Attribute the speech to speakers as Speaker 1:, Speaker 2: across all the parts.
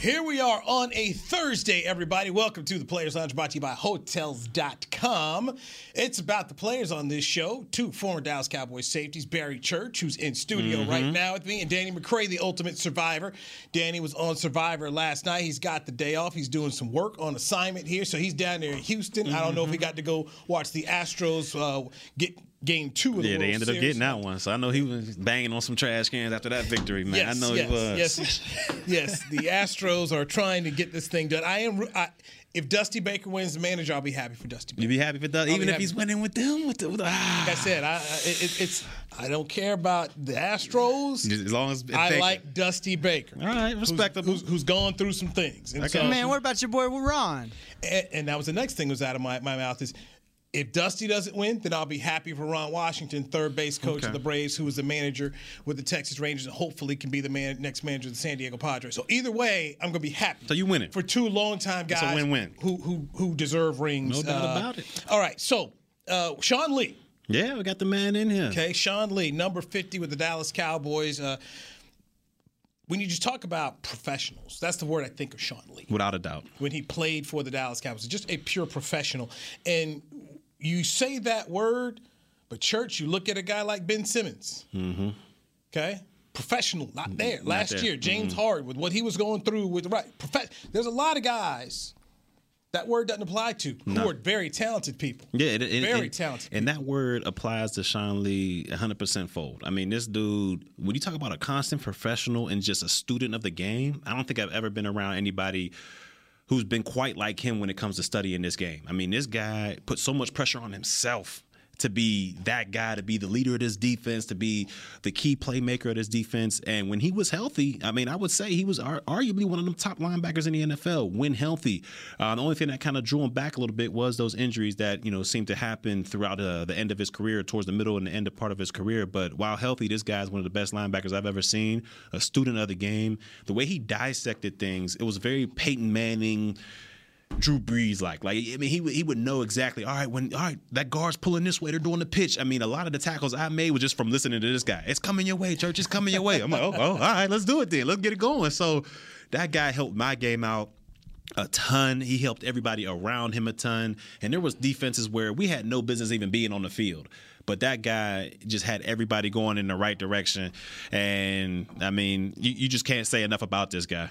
Speaker 1: Here we are on a Thursday, everybody. Welcome to the Players Lounge brought to you by Hotels.com. It's about the players on this show. Two former Dallas Cowboys safeties, Barry Church, who's in studio
Speaker 2: Mm-hmm.
Speaker 1: right now with me, and Danny McCray, the ultimate survivor. Danny was on Survivor last night. He's got the day off. He's doing some work on assignment here. So he's down there in Houston. I don't know if
Speaker 2: Mm-hmm.
Speaker 1: he got to go watch the Astros uh, get game two of the
Speaker 2: Yeah,
Speaker 1: World
Speaker 2: they ended up getting that one. So I know he was banging on some trash cans after that victory, man.
Speaker 1: Yes,
Speaker 2: I know
Speaker 1: yes,
Speaker 2: he was.
Speaker 1: Yes, yes. The Astros are trying to get this thing done. I am. I, if Dusty Baker wins the manager, I'll be happy for Dusty Baker.
Speaker 2: You be happy for that,
Speaker 1: I'll
Speaker 2: even if
Speaker 1: happy.
Speaker 2: he's winning with them. With the, with the, ah.
Speaker 1: Like I said, I, I it, it's. I don't care about the Astros.
Speaker 2: as long as
Speaker 1: I
Speaker 2: they-
Speaker 1: like Dusty Baker.
Speaker 2: All right,
Speaker 1: Who's,
Speaker 2: respectable.
Speaker 1: who's, who's gone through some things. And so,
Speaker 3: Man, what about your boy Ron?
Speaker 1: and, and that was the next thing was out of my, my mouth is if Dusty doesn't win, then I'll be happy for Ron Washington, third base coach
Speaker 2: Okay.
Speaker 1: of the Braves, who was the manager with the Texas Rangers and hopefully can be the man, next manager of the San Diego Padres. So either way, I'm gonna be happy.
Speaker 2: So you win it
Speaker 1: for two longtime
Speaker 2: It's a win-win.
Speaker 1: who who who deserve rings.
Speaker 2: No doubt
Speaker 1: Uh,
Speaker 2: about it.
Speaker 1: All right, so uh, Sean Lee.
Speaker 2: Yeah, we got the man in here.
Speaker 1: Okay, Sean Lee, number 50 with the Dallas Cowboys. Uh, when you just talk about professionals, that's the word I think of Sean Lee.
Speaker 2: Without a doubt.
Speaker 1: When he played for the Dallas Cowboys, just a pure professional. And you say that word, but church, you look at a guy like Ben Simmons. Mm-hmm. Okay, professional, not there. Last
Speaker 2: there.
Speaker 1: year, James Harden with what he was going through with right. Profe- There's a lot of guys that word doesn't apply to who are very talented people.
Speaker 2: Yeah, it, it,
Speaker 1: very
Speaker 2: it-
Speaker 1: talented.
Speaker 2: And that word applies to Sean Lee 100% fold. I mean, this dude, when you talk about a constant professional and just a student of the game, I don't think I've ever been around anybody who's been quite like him when it comes to studying this game. I mean, this guy put so much pressure on himself to be that guy, to be the leader of this defense, to be the key playmaker of this defense. And when he was healthy, I mean, I would say he was arguably one of the top linebackers in the NFL when healthy. Uh, the only thing that kind of drew him back a little bit was those injuries that you know seemed to happen throughout uh, the end of his career, towards the middle and the end of part of his career. But while healthy, this guy's one of the best linebackers I've ever seen. A student of the game. The way he dissected things, it was very Peyton Manning. Drew Brees like. Like I mean, he would he would know exactly. All right, when all right, that guard's pulling this way, they're doing the pitch. I mean, a lot of the tackles I made was just from listening to this guy. It's coming your way, church. It's coming your way. I'm like, oh, oh all right, let's do it then. Let's get it going. So that guy helped my game out a ton. He helped everybody around him a ton. And there was defenses where we had no business even being on the field. But that guy just had everybody going in the right direction. And I mean, you, you just can't say enough about this guy.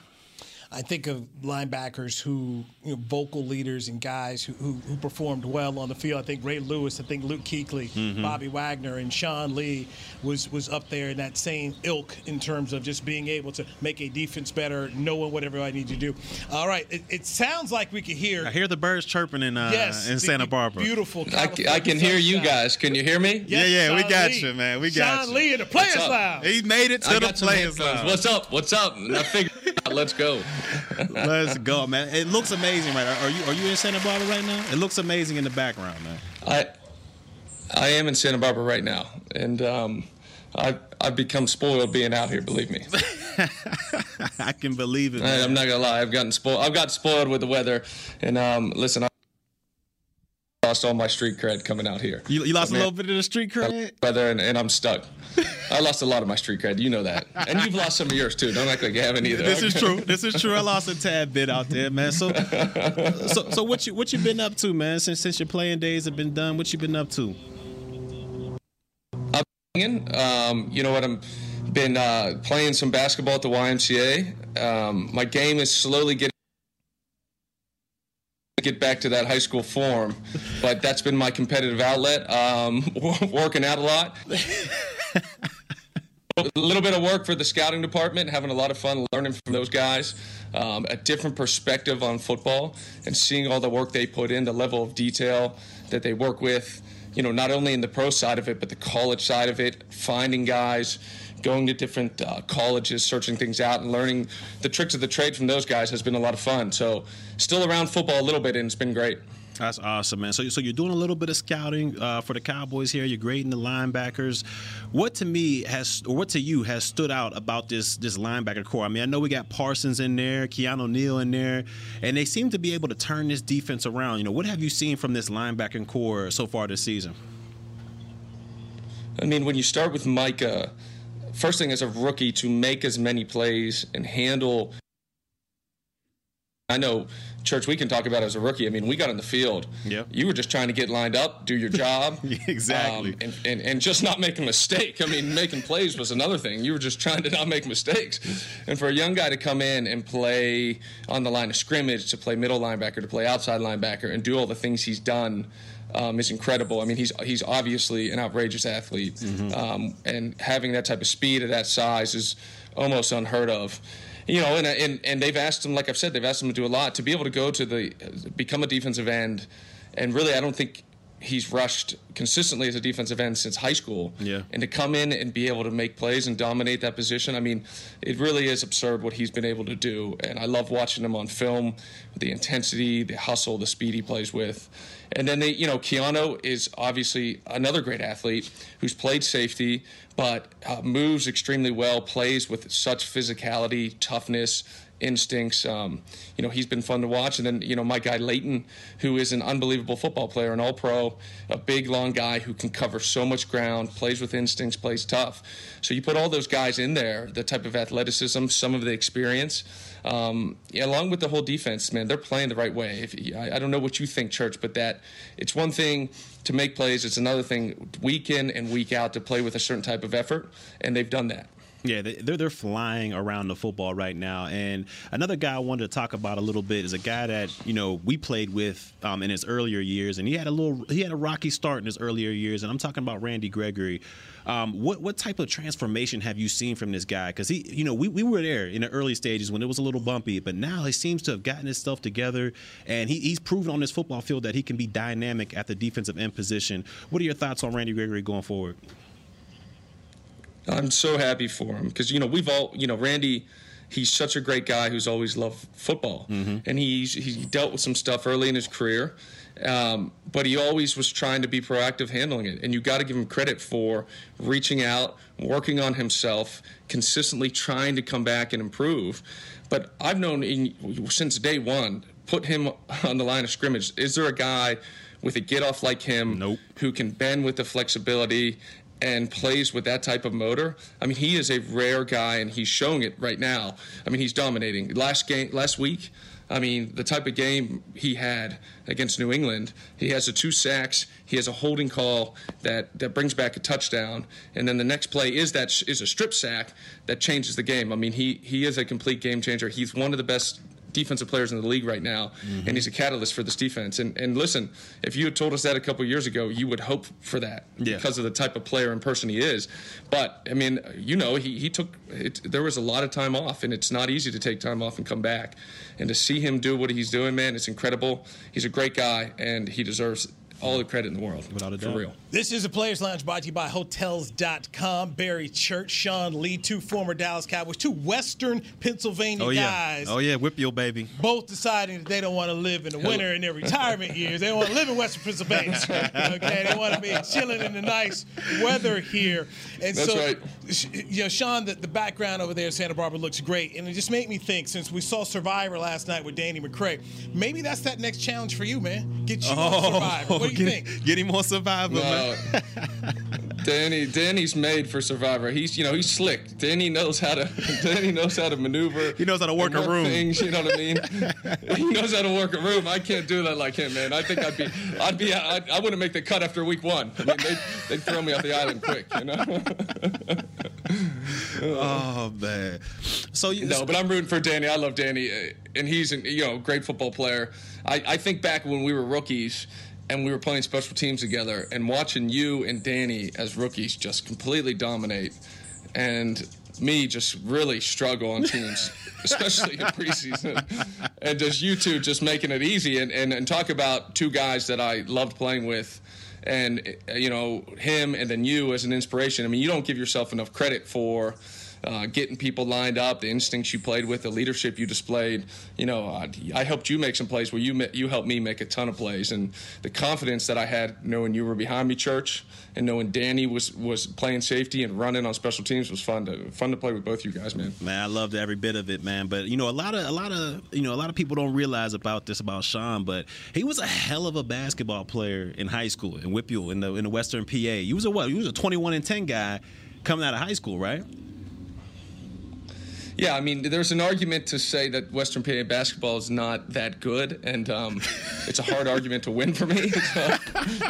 Speaker 1: I think of linebackers who, you know, vocal leaders and guys who, who, who performed well on the field. I think Ray Lewis, I think Luke Kuechly,
Speaker 2: Mm-hmm.
Speaker 1: Bobby Wagner, and Sean Lee was was up there in that same ilk in terms of just being able to make a defense better, knowing what everybody needs to do. All right, it, it sounds like we could hear.
Speaker 2: I hear the birds chirping in uh,
Speaker 1: yes,
Speaker 2: in
Speaker 1: the
Speaker 2: Santa Barbara.
Speaker 1: Beautiful.
Speaker 4: I can
Speaker 1: California
Speaker 4: hear you guys. Can you hear me?
Speaker 1: Yes,
Speaker 2: Yeah, yeah, we got
Speaker 1: Lee.
Speaker 2: you, man. We got you.
Speaker 1: Sean
Speaker 2: you.
Speaker 1: Lee in the Players
Speaker 4: up?
Speaker 1: Lounge.
Speaker 2: He made it to
Speaker 4: I
Speaker 2: the players lounge.
Speaker 4: What's up? What's up? I figured, let's go.
Speaker 2: Let's go, man. It looks amazing, right? Are you are you in Santa Barbara right now? It looks amazing in the background, man.
Speaker 4: I I am in Santa Barbara right now, and um, I've I've become spoiled being out here. Believe me,
Speaker 2: I can believe it.
Speaker 4: I, I'm not gonna lie. I've gotten spoiled. I've got spoiled with the weather, and um, listen, I lost all my street cred coming out here.
Speaker 2: You, you lost a little bit of the street cred.
Speaker 4: Weather, and, and I'm stuck. I lost a lot of my street cred. You know that, and you've lost some of yours too. Don't act like you haven't either.
Speaker 2: This is true. This is true. I lost a tad bit out there, man. So, so, so what you what you been up to, man? Since since your playing days have been done, what you been up to?
Speaker 4: Um, you know what? I'm been uh, playing some basketball at the YMCA. Um, my game is slowly getting get back to that high school form, but that's been my competitive outlet. Um, working out a lot. A little bit of work for the scouting department, having a lot of fun learning from those guys, um, a different perspective on football, and seeing all the work they put in, the level of detail that they work with, you know, not only in the pro side of it, but the college side of it, finding guys, going to different uh, colleges, searching things out, and learning the tricks of the trade from those guys has been a lot of fun. So, still around football a little bit, and it's been great.
Speaker 2: That's awesome, man. So, so you're doing a little bit of scouting uh, for the Cowboys here. You're grading the linebackers. What to me has, or what to you has stood out about this this linebacker core? I mean, I know we got Parsons in there, Keanu Neal in there, and they seem to be able to turn this defense around. You know, what have you seen from this linebacking core so far this season?
Speaker 4: I mean, when you start with Micah, first thing as a rookie to make as many plays and handle. I know, Church, we can talk about as a rookie. I mean, we got in the field.
Speaker 2: Yeah.
Speaker 4: You were just trying to get lined up, do your job.
Speaker 2: exactly.
Speaker 4: Um, and, and, and just not make a mistake. I mean, making plays was another thing. You were just trying to not make mistakes. And for a young guy to come in and play on the line of scrimmage, to play middle linebacker, to play outside linebacker, and do all the things he's done um, is incredible. I mean, he's he's obviously an outrageous athlete,
Speaker 2: Mm-hmm.
Speaker 4: um, and having that type of speed at that size is almost unheard of. You know, and, and and they've asked him, like I've said, they've asked him to do a lot to be able to go to the become a defensive end, and really, I don't think he's rushed consistently as a defensive end since high school.
Speaker 2: Yeah.
Speaker 4: And to come in and be able to make plays and dominate that position, I mean, it really is absurd what he's been able to do. And I love watching him on film, the intensity, the hustle, the speed he plays with. And then they, you know, Keanu is obviously another great athlete who's played safety, but uh, moves extremely well, plays with such physicality, toughness, instincts. Um, you know, he's been fun to watch. And then, you know, my guy Leighton, who is an unbelievable football player, an all pro, a big, long guy who can cover so much ground, plays with instincts, plays tough. So you put all those guys in there, the type of athleticism, some of the experience, um, along with the whole defense, man, they're playing the right way. If, I, I don't know what you think, Church, but that it's one thing to make plays, it's another thing week in and week out to play with a certain type of effort, and they've done that.
Speaker 2: Yeah, they- they're they're flying around the football right now. And another guy I wanted to talk about a little bit is a guy that you know we played with um, in his earlier years, and he had a little he had a rocky start in his earlier years. And I'm talking about Randy Gregory. Um, what what type of transformation have you seen from this guy? Because he, you know, we, we were there in the early stages when it was a little bumpy, but now he seems to have gotten his stuff together, and he, he's proven on this football field that he can be dynamic at the defensive end position. What are your thoughts on Randy Gregory going forward?
Speaker 4: I'm so happy for him because you know we've all you know Randy. He's such a great guy who's always loved football, and he's he dealt with some stuff early in his career, um, but he always was trying to be proactive handling it. And you got to give him credit for reaching out, working on himself, consistently trying to come back and improve. But I've known in, since day one, put him on the line of scrimmage. Is there a guy with a get off like him
Speaker 2: Nope.
Speaker 4: who can bend with the flexibility and plays with that type of motor. I mean, he is a rare guy, and he's showing it right now. I mean, he's dominating. Last game, last week, I mean, the type of game he had against New England, he has a two sacks, he has a holding call that, that brings back a touchdown, and then the next play is that is a strip sack that changes the game. I mean, he he is a complete game changer. He's one of the best defensive players in the league right now, and he's a catalyst for this defense. And and listen, if you had told us that a couple years ago, you would hope for that
Speaker 2: Yeah.
Speaker 4: because of the type of player and person he is. But I mean, you know, he he took it, there was a lot of time off, and it's not easy to take time off and come back. And to see him do what he's doing, man, it's incredible. He's a great guy, and he deserves all the credit in the world.
Speaker 2: Without a doubt.
Speaker 4: for real.
Speaker 1: This is a Players Lounge brought to you by Hotels.com. Barry Church, Sean Lee, two former Dallas Cowboys, two Western Pennsylvania
Speaker 2: Oh yeah,
Speaker 1: guys.
Speaker 2: oh yeah, WPIAL baby.
Speaker 1: Both deciding that they don't want to live in the winter in their retirement years. They don't want to live in Western Pennsylvania. Okay, they want to be chilling in the nice weather here. And
Speaker 4: That's
Speaker 1: so,
Speaker 4: right.
Speaker 1: you know, Sean, the, the background over there in Santa Barbara looks great, and it just made me think. Since we saw Survivor last night with Danny McCray, maybe that's that next challenge for you, man. Get you on oh. Survivor. What do you
Speaker 2: get,
Speaker 1: think?
Speaker 2: Get him on Survivor, man.
Speaker 4: Uh, Danny, Danny's made for Survivor. He's, you know, he's slick. Danny knows how to. Danny knows how to maneuver.
Speaker 2: He knows how to work a room.
Speaker 4: Things, you know what I mean? he knows how to work a room. I can't do that like him, man. I think I'd be, I'd be, I'd, I wouldn't make the cut after week one. I mean, they'd, they'd throw me off the island quick, you know.
Speaker 2: Oh man. So you
Speaker 4: No, but I'm rooting for Danny. I love Danny, uh, and he's a you know great football player. I, I think back when we were rookies and we were playing special teams together, and watching you and Danny as rookies just completely dominate, and me just really struggle on teams, especially in preseason, and just you two just making it easy, and, and and talk about two guys that I loved playing with. And you know him, and then you as an inspiration. I mean, you don't give yourself enough credit for uh, getting people lined up, the instincts you played with, the leadership you displayed. You know, uh, I helped you make some plays where you you helped me make a ton of plays, and the confidence that I had knowing you were behind me, church, and knowing Danny was was playing safety and running on special teams was fun to fun to play with both you guys, man.
Speaker 2: Man, I loved every bit of it, man. But you know, a lot of a lot of you know a lot of people don't realize about this about Sean, but he was a hell of a basketball player in high school in WPIAL in the in the Western PA. He was a what? He was a 21 and 10 guy coming out of high school, right?
Speaker 4: Yeah, I mean, there's an argument to say that Western PA basketball is not that good, and um, it's a hard argument to win for me. So,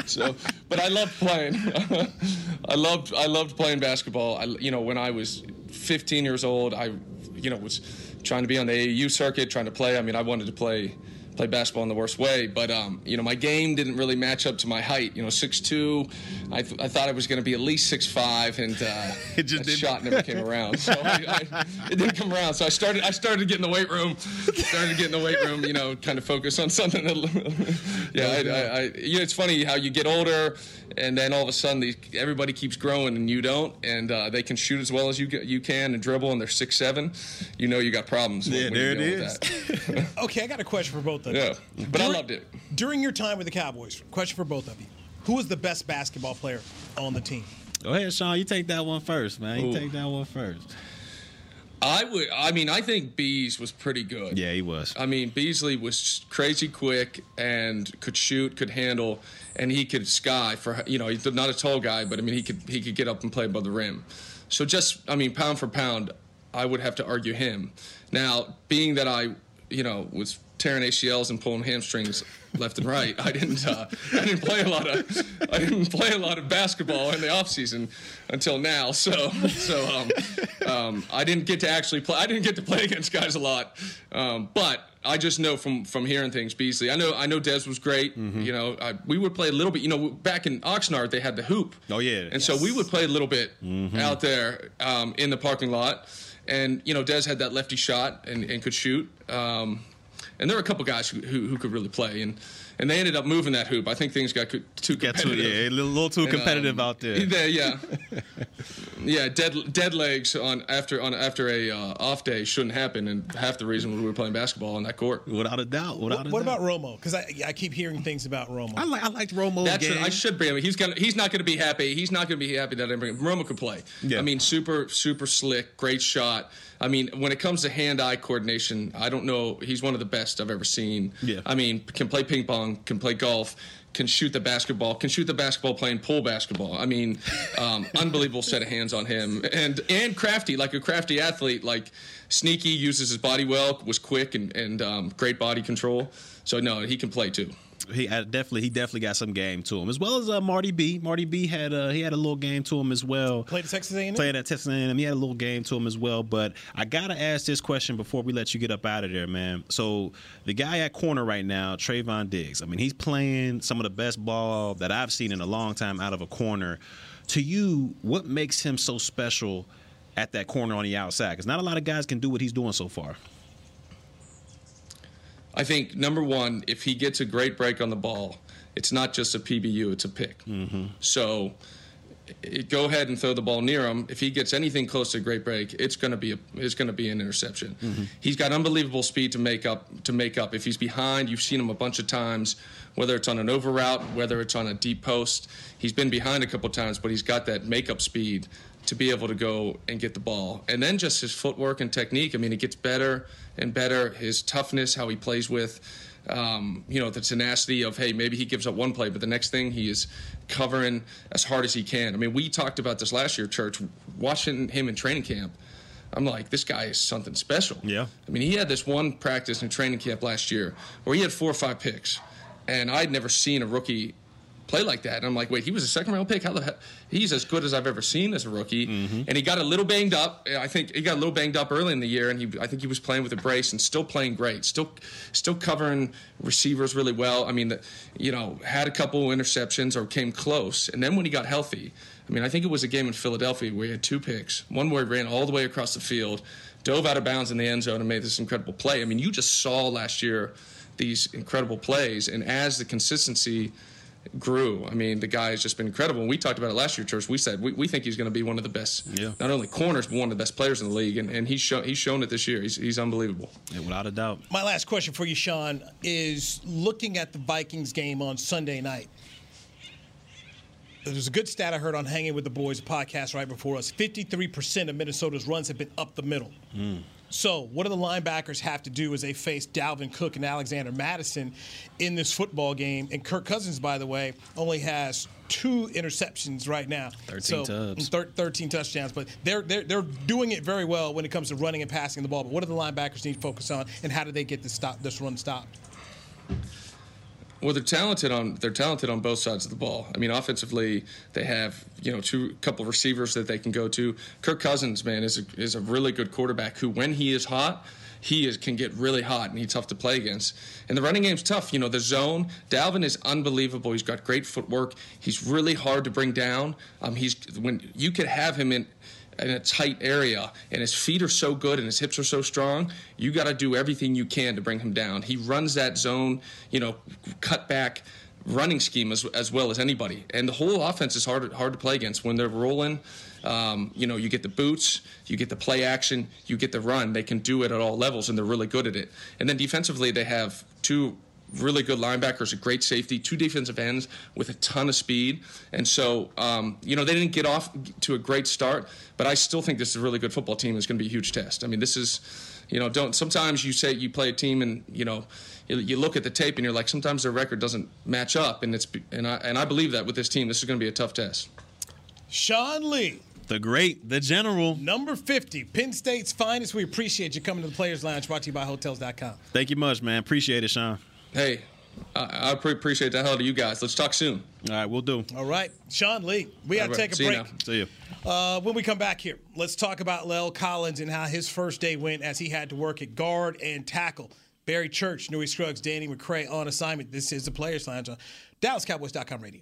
Speaker 4: so but I loved playing. I loved I loved playing basketball. I, you know, when I was 15 years old, I, you know, was trying to be on the AAU circuit, trying to play. I mean, I wanted to play play basketball in the worst way. But um, you know, my game didn't really match up to my height. You know, six two. I, th- I thought I was going to be at least six five, and uh,
Speaker 2: It just
Speaker 4: that
Speaker 2: didn't.
Speaker 4: shot never came around. So I, I, it didn't come around. So I started I started to get in the weight room. Started to get in the weight room. You know, kind of focus on something. That, yeah, I, I, I, you know, it's funny how you get older, and then all of a sudden, these, everybody keeps growing and you don't, and uh, they can shoot as well as you you can and dribble, and they're six seven. You know, you got problems.
Speaker 2: Yeah,
Speaker 4: when
Speaker 2: there
Speaker 4: you
Speaker 2: it
Speaker 4: go with
Speaker 2: is.
Speaker 4: that.
Speaker 1: Okay, I got a question for both of you.
Speaker 4: Yeah, but I loved it.
Speaker 1: During your time with the Cowboys, question for both of you: Who was the best basketball player on the team?
Speaker 2: Go ahead, Sean. You take that one first, man. You
Speaker 4: Ooh.
Speaker 2: take that one first.
Speaker 4: I would. I mean, I think Bees was pretty good.
Speaker 2: Yeah, he was.
Speaker 4: I mean, Beasley was crazy quick and could shoot, could handle, and he could sky for you know he's not a tall guy, but I mean he could he could get up and play above the rim. So just I mean pound for pound, I would have to argue him. Now, being that I you know was tearing ACLs and pulling hamstrings left and right, I didn't uh, I didn't play a lot of I didn't play a lot of basketball in the off season until now. So so um, um, I didn't get to actually play. I didn't get to play against guys a lot, um, but I just know from from hearing things. Beasley, I know I know Des was great.
Speaker 2: Mm-hmm.
Speaker 4: You know, I, we would play a little bit. You know, back in Oxnard they had the hoop.
Speaker 2: Oh, yeah. Mm-hmm.
Speaker 4: and so we would play a little bit out there um, in the parking lot. And you know, Des had that lefty shot and, and could shoot. Um, and there were a couple guys who, who, who could really play, and and they ended up moving that hoop. I think things got too
Speaker 2: Got too,
Speaker 4: competitive.
Speaker 2: yeah, a little, too
Speaker 4: And,
Speaker 2: competitive
Speaker 4: um,
Speaker 2: out there.
Speaker 4: Yeah, yeah, dead dead legs on after on after a uh, off day shouldn't happen, and half the reason we were playing basketball on that court.
Speaker 2: Without a doubt. Without
Speaker 1: What,
Speaker 2: a
Speaker 1: what
Speaker 2: doubt.
Speaker 1: about Romo? Because I, I keep hearing things about Romo.
Speaker 2: I like I liked Romo's
Speaker 4: That's
Speaker 2: game.
Speaker 4: I should bring him. He's gonna. He's not gonna be happy. He's not gonna be happy that I didn't bring him. Romo could play.
Speaker 2: Yeah.
Speaker 4: I mean, super super slick, great shot. I mean, when it comes to hand-eye coordination, I don't know. He's one of the best I've ever seen.
Speaker 2: Yeah.
Speaker 4: I mean, can play ping pong, can play golf, can shoot the basketball, can shoot the basketball playing pool basketball. I mean, um, unbelievable set of hands on him, and and crafty, like a crafty athlete, like sneaky, uses his body well, was quick and and um, great body control. So no, he can play too.
Speaker 2: He had definitely he definitely got some game to him as well as uh, Marty B. Marty B had uh, he had a little game to him as well.
Speaker 1: Played at Texas A&M.
Speaker 2: Played at Texas A&M. He had a little game to him as well. But I gotta ask this question before we let you get up out of there, man. So the guy at corner right now, Trevon Diggs. I mean, he's playing some of the best ball that I've seen in a long time out of a corner. To you, what makes him so special at that corner on the outside? Because not a lot of guys can do what he's doing so far.
Speaker 4: I think number one, if he gets a great break on the ball, it's not just a PBU; it's a pick. Mm-hmm. So, it, go ahead and throw the ball near him. If he gets anything close to a great break, it's going to be a, it's going to be an interception. Mm-hmm. He's got unbelievable speed to make up to make up. If he's behind, you've seen him a bunch of times, whether it's on an over route, whether it's on a deep post. He's been behind a couple times, but he's got that makeup speed to be able to go and get the ball. And then just his footwork and technique. I mean, it gets better and better. His toughness, how he plays with, um, you know, the tenacity of, hey, maybe he gives up one play, but the next thing he is covering as hard as he can. I mean, we talked about this last year, Church, watching him in training camp. I'm like, this guy is something special.
Speaker 2: Yeah.
Speaker 4: I mean, he had this one practice in training camp last year where he had four or five picks, and I'd never seen a rookie play like that. And I'm like, wait, he was a second round pick. How the heck? He's as good as I've ever seen as a rookie. Mm-hmm. And he got a little banged up. I think he got a little banged up early in the year, and he I think he was playing with a brace and still playing great. Still, still covering receivers really well. I mean, the, you know, had a couple interceptions or came close. And then when he got healthy. I mean, I think it was a game in Philadelphia where he had two picks. One where he ran all the way across the field, dove out of bounds in the end zone, and made this incredible play. I mean, you just saw last year these incredible plays, and as the consistency grew. I mean, the guy has just been incredible. When we talked about it last year, Church, we said we, we think he's going to be one of the best,
Speaker 2: Yeah.
Speaker 4: not only corners, but one of the best players in the league. And, and he's, shown, he's shown it this year. He's, he's unbelievable.
Speaker 2: Yeah, without a doubt.
Speaker 1: My last question for you, Sean, is looking at the Vikings game on Sunday night. There's a good stat I heard on Hanging with the Boys podcast right before us. 53% of Minnesota's runs have been up the middle. Hmm. So, what do the linebackers have to do as they face Dalvin Cook and Alexander Mattison in this football game? And Kirk Cousins, by the way, only has two interceptions right now.
Speaker 2: 13
Speaker 1: so,
Speaker 2: tubs.
Speaker 1: Mm, thir- 13 touchdowns. But they're, they're, they're doing it very well when it comes to running and passing the ball. But what do the linebackers need to focus on, and how do they get this, stop, this run stopped?
Speaker 4: Well, they're talented on they're talented on both sides of the ball. I mean, offensively, they have you know two couple receivers that they can go to. Kirk Cousins, man, is a, is a really good quarterback who, when he is hot, he is, can get really hot and he's tough to play against. And the running game's tough. You know, the zone. Dalvin is unbelievable. He's got great footwork. He's really hard to bring down. Um, he's when you could have him in in a tight area and his feet are so good and his hips are so strong you got to do everything you can to bring him down. He runs that zone you know cut back running scheme as, as well as anybody. And the whole offense is hard hard to play against. When they're rolling um, you know you get the boots you get the play action you get the run. They can do it at all levels and they're really good at it. And then defensively they have two really good linebackers, a great safety, two defensive ends with a ton of speed. And so, um, you know, they didn't get off to a great start, but I still think this is a really good football team. It's going to be a huge test. I mean, this is, you know, don't sometimes you say you play a team and you know, you, you look at the tape and you're like, sometimes their record doesn't match up, and it's and I and I believe that with this team, this is going to be a tough test.
Speaker 1: Sean Lee,
Speaker 2: The great, the general.
Speaker 1: number 50, Penn State's finest. We appreciate you coming to the Players Lounge, brought to you by Hotels.com.
Speaker 2: Thank you much, man. Appreciate it, Sean.
Speaker 4: Hey, I, I pre- appreciate the hell out of you guys. Let's talk soon.
Speaker 2: All right, we'll do.
Speaker 1: All right, Sean Lee, we got to
Speaker 4: right,
Speaker 1: take a
Speaker 4: see you
Speaker 1: break.
Speaker 4: now.
Speaker 2: See you.
Speaker 1: Uh, when we come back here, let's talk about La'el Collins and how his first day went as he had to work at guard and tackle. Barry Church, Newy Scruggs, Danny McCray on assignment. This is the Players Lounge on DallasCowboys.com radio.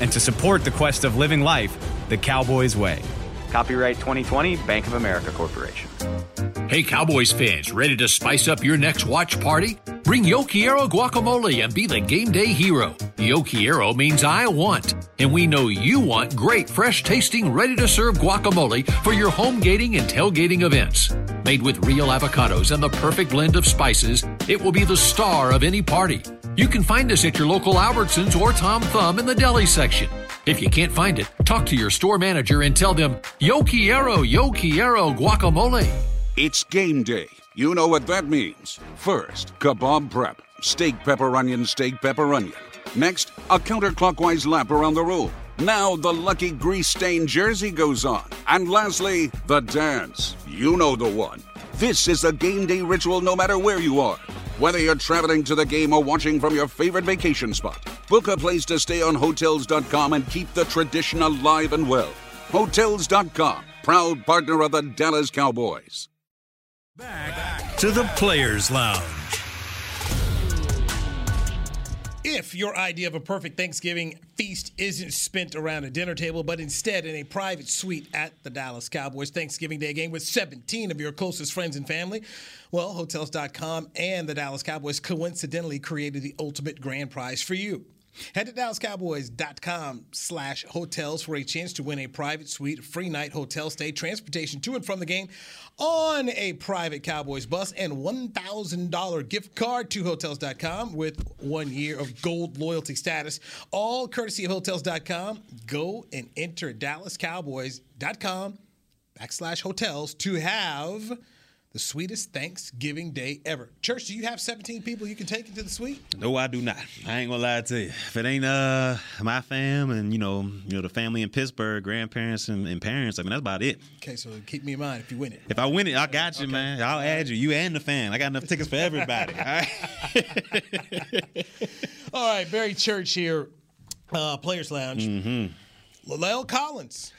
Speaker 5: and to support the quest of living life the Cowboys way. Copyright 2020 Bank of America Corporation.
Speaker 6: Hey, Cowboys fans, ready to spice up your next watch party? Bring Yo Quiero guacamole and be the game day hero. Yo Quiero means I want, and we know you want great, fresh tasting, ready to serve guacamole for your home gating and tailgating events. Made with real avocados and the perfect blend of spices, it will be the star of any party. You can find us at your local Albertsons or Tom Thumb in the deli section. If you can't find it, talk to your store manager and tell them, Yo quiero, yo quiero guacamole.
Speaker 7: It's game day. You know what that means. First, kebab prep. Steak, pepper, onion, steak, pepper, onion. Next, a counterclockwise lap around the room. Now the lucky grease stained jersey goes on. And lastly, the dance. You know the one. This is a game day ritual no matter where you are. Whether you're traveling to the game or watching from your favorite vacation spot, book a place to stay on Hotels.com and keep the tradition alive and well. Hotels.com, proud partner of the Dallas Cowboys.
Speaker 8: To the Players Lounge.
Speaker 1: If your idea of a perfect Thanksgiving feast isn't spent around a dinner table, but instead in a private suite at the Dallas Cowboys Thanksgiving Day game with 17 of your closest friends and family, well, Hotels.com and the Dallas Cowboys coincidentally created the ultimate grand prize for you. Head to DallasCowboys.com slash hotels for a chance to win a private suite, free night hotel stay, transportation to and from the game on a private Cowboys bus, and $1,000 gift card to Hotels.com with one year of gold loyalty status. All courtesy of Hotels.com. Go and enter DallasCowboys.com backslash hotels to have the sweetest Thanksgiving day ever. Church, do you have 17 people you can take into the suite?
Speaker 2: No, I do not. I ain't gonna lie to you. If it ain't uh my fam and you know you know the family in Pittsburgh, grandparents and, and parents, I mean that's about it.
Speaker 1: Okay, so keep me in mind if you win it.
Speaker 2: If I win it, I got you, man. I'll add you. You and the fam. I got enough tickets for everybody. All right.
Speaker 1: All right, Barry Church here, uh, Players Lounge.
Speaker 2: Mm-hmm.
Speaker 1: La'el Collins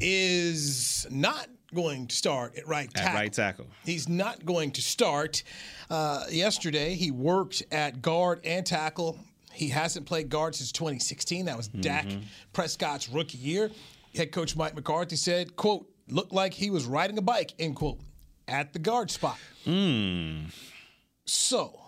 Speaker 1: is not going to start at right tackle.
Speaker 2: At right tackle.
Speaker 1: He's not going to start. Uh, yesterday, he worked at guard and tackle. He hasn't played guard since 2016. That was Dak
Speaker 2: Mm-hmm.
Speaker 1: Prescott's rookie year. Head coach Mike McCarthy said, quote, looked like he was riding a bike, end quote, at the guard spot.
Speaker 2: Mm.
Speaker 1: So,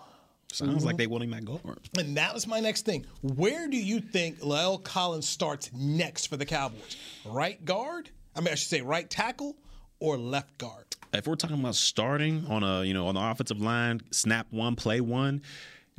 Speaker 2: Sounds like they want him at guard.
Speaker 1: and that was my next thing. Where do you think La'el Collins starts next for the Cowboys? Right guard? I mean, I should say right tackle or left guard?
Speaker 2: If we're talking about starting on a you know on the offensive line, snap one, play one,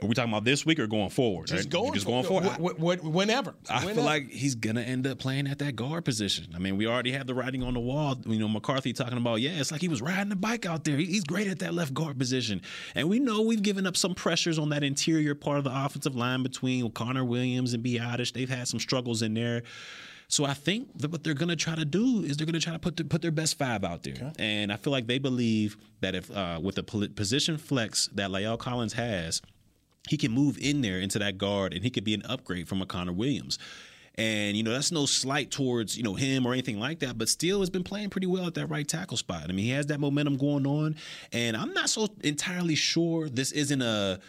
Speaker 2: are we talking about this week or going forward?
Speaker 1: Just
Speaker 2: right?
Speaker 1: going,
Speaker 2: just going forward.
Speaker 1: wh- wh- whenever.
Speaker 2: I
Speaker 1: Whenever.
Speaker 2: feel like he's gonna end up playing at that guard position. I mean, we already have the writing on the wall. You know, McCarthy talking about, yeah, it's like he was riding a bike out there. He's great at that left guard position, and we know we've given up some pressures on that interior part of the offensive line between Connor Williams and Biadasz. They've had some struggles in there. So I think that what they're going to try to do is they're going to try to put the, put their best five out there, and I feel like they believe that if uh, with the position flex that La'el Collins has, he can move in there into that guard and he could be an upgrade from a Connor Williams. And you know that's no slight towards you know him or anything like that, but still has been playing pretty well at that right tackle spot. I mean, he has that momentum going on, and I'm not so entirely sure this isn't a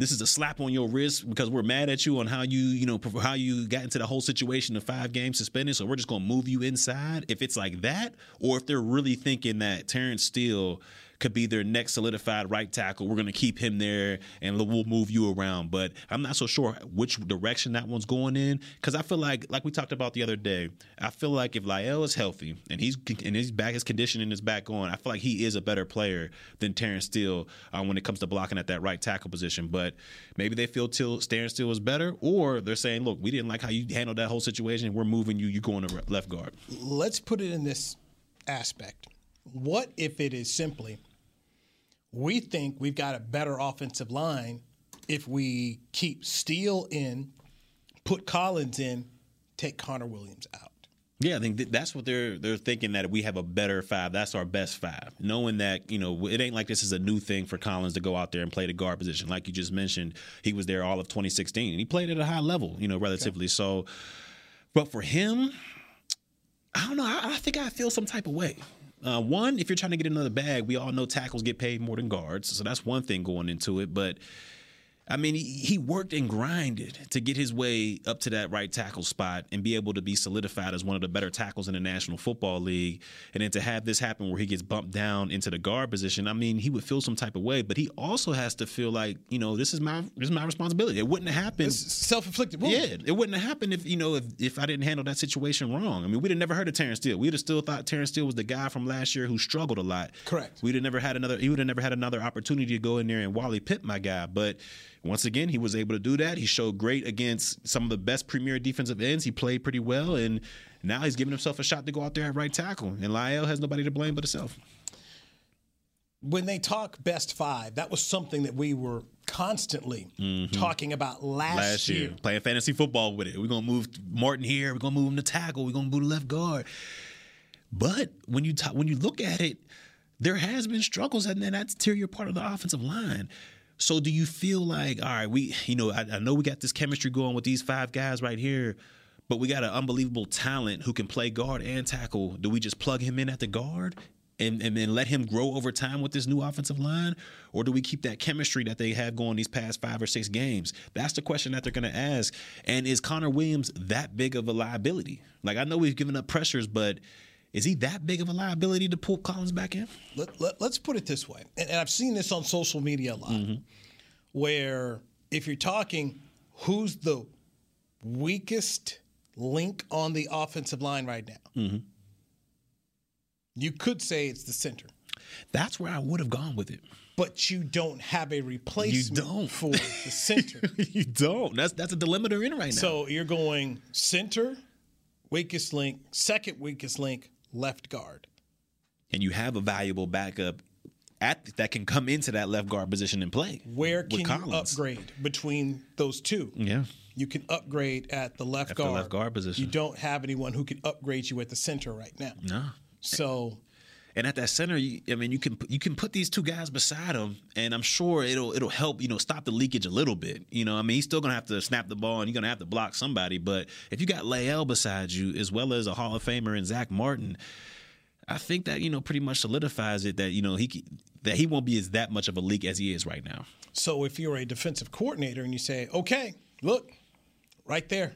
Speaker 2: this is a slap on your wrist because we're mad at you on how you you know how you got into the whole situation of five games suspended. So we're just gonna move you inside. If it's like that, or if they're really thinking that Terence Steele could be their next solidified right tackle. We're going to keep him there and we'll move you around. But I'm not so sure which direction that one's going in because I feel like, like we talked about the other day, I feel like if La'el is healthy and he's and his back, his conditioning is back on, I feel like he is a better player than Terence Steele uh, when it comes to blocking at that right tackle position. But maybe they feel till Terence Steele is better, or they're saying, look, we didn't like how you handled that whole situation. We're moving you. You're going to left guard.
Speaker 1: Let's put it in this aspect. What if it is simply we think we've got a better offensive line if we keep Steele in, put Collins in, take Connor Williams out?
Speaker 2: Yeah, I think that's what they're they're thinking that we have a better five. That's our best five. Knowing that you know it ain't like this is a new thing for Collins to go out there and play the guard position. Like you just mentioned, he was there all of 2016 and he played at a high level. You know, relatively. So, but for him, I don't know. I, I think I feel some type of way. Uh, one, if you're trying to get another bag, we all know tackles get paid more than guards, so that's one thing going into it. But I mean, he, he worked and grinded to get his way up to that right tackle spot and be able to be solidified as one of the better tackles in the National Football League. And then to have this happen where he gets bumped down into the guard position, I mean, he would feel some type of way, but he also has to feel like, you know, this is my this is my responsibility. It wouldn't have happened.
Speaker 1: Self-inflicted.
Speaker 2: Yeah, it wouldn't have happened if you know if, if I didn't handle that situation wrong. I mean, we'd have never heard of Terence Steele. We'd have still thought Terence Steele was the guy from last year who struggled a lot.
Speaker 1: Correct.
Speaker 2: We'd have never had another. He would have never had another opportunity to go in there and Wally Pitt my guy. But once again, he was able to do that. He showed great against some of the best premier defensive ends. He played pretty well, and now he's giving himself a shot to go out there at right tackle. And La'el has nobody to blame but himself.
Speaker 1: When they talk best five, that was something that we were constantly talking about last,
Speaker 2: Mm-hmm. last year. Playing fantasy football with it. We're gonna move Martin here. We're gonna move him to tackle. We're gonna move to left guard. But when you ta- when you look at it, there has been struggles in that interior part of the offensive line. So do you feel like, all right, we, you know, I, I know we got this chemistry going with these five guys right here, but we got an unbelievable talent who can play guard and tackle. Do we just plug him in at the guard and, and then let him grow over time with this new offensive line? Or do we keep that chemistry that they have going these past five or six games? That's the question that they're going to ask. And is Connor Williams that big of a liability? Like, I know we've given up pressures, but is he that big of a liability to pull Collins back in?
Speaker 1: Let, let, us put it this way, and, and I've seen this on social media a lot,
Speaker 2: Mm-hmm.
Speaker 1: where if you're talking who's the weakest link on the offensive line right now,
Speaker 2: Mm-hmm.
Speaker 1: you could say it's the center.
Speaker 2: That's where I would have gone with it.
Speaker 1: But you don't have a replacement you
Speaker 2: don't.
Speaker 1: for the center.
Speaker 2: you don't. That's that's a dilemma they're in right now.
Speaker 1: So you're going center, weakest link, second weakest link, left guard.
Speaker 2: And you have a valuable backup at that can come into that left guard position and play.
Speaker 1: Where can you upgrade between those two?
Speaker 2: Yeah.
Speaker 1: You can upgrade at the left
Speaker 2: At the
Speaker 1: guard.
Speaker 2: left guard position.
Speaker 1: You don't have anyone who can upgrade you at the center right now.
Speaker 2: No.
Speaker 1: So
Speaker 2: And at that center, you, I mean, you can you can put these two guys beside him, and I'm sure it'll it'll help you know stop the leakage a little bit. You know, I mean, he's still gonna have to snap the ball, and you're gonna have to block somebody. But if you got La'el beside you, as well as a Hall of Famer and Zack Martin, I think that you know pretty much solidifies it that you know he that he won't be as that much of a leak as he is right now.
Speaker 1: So if you're a defensive coordinator and you say, "Okay, look, right there,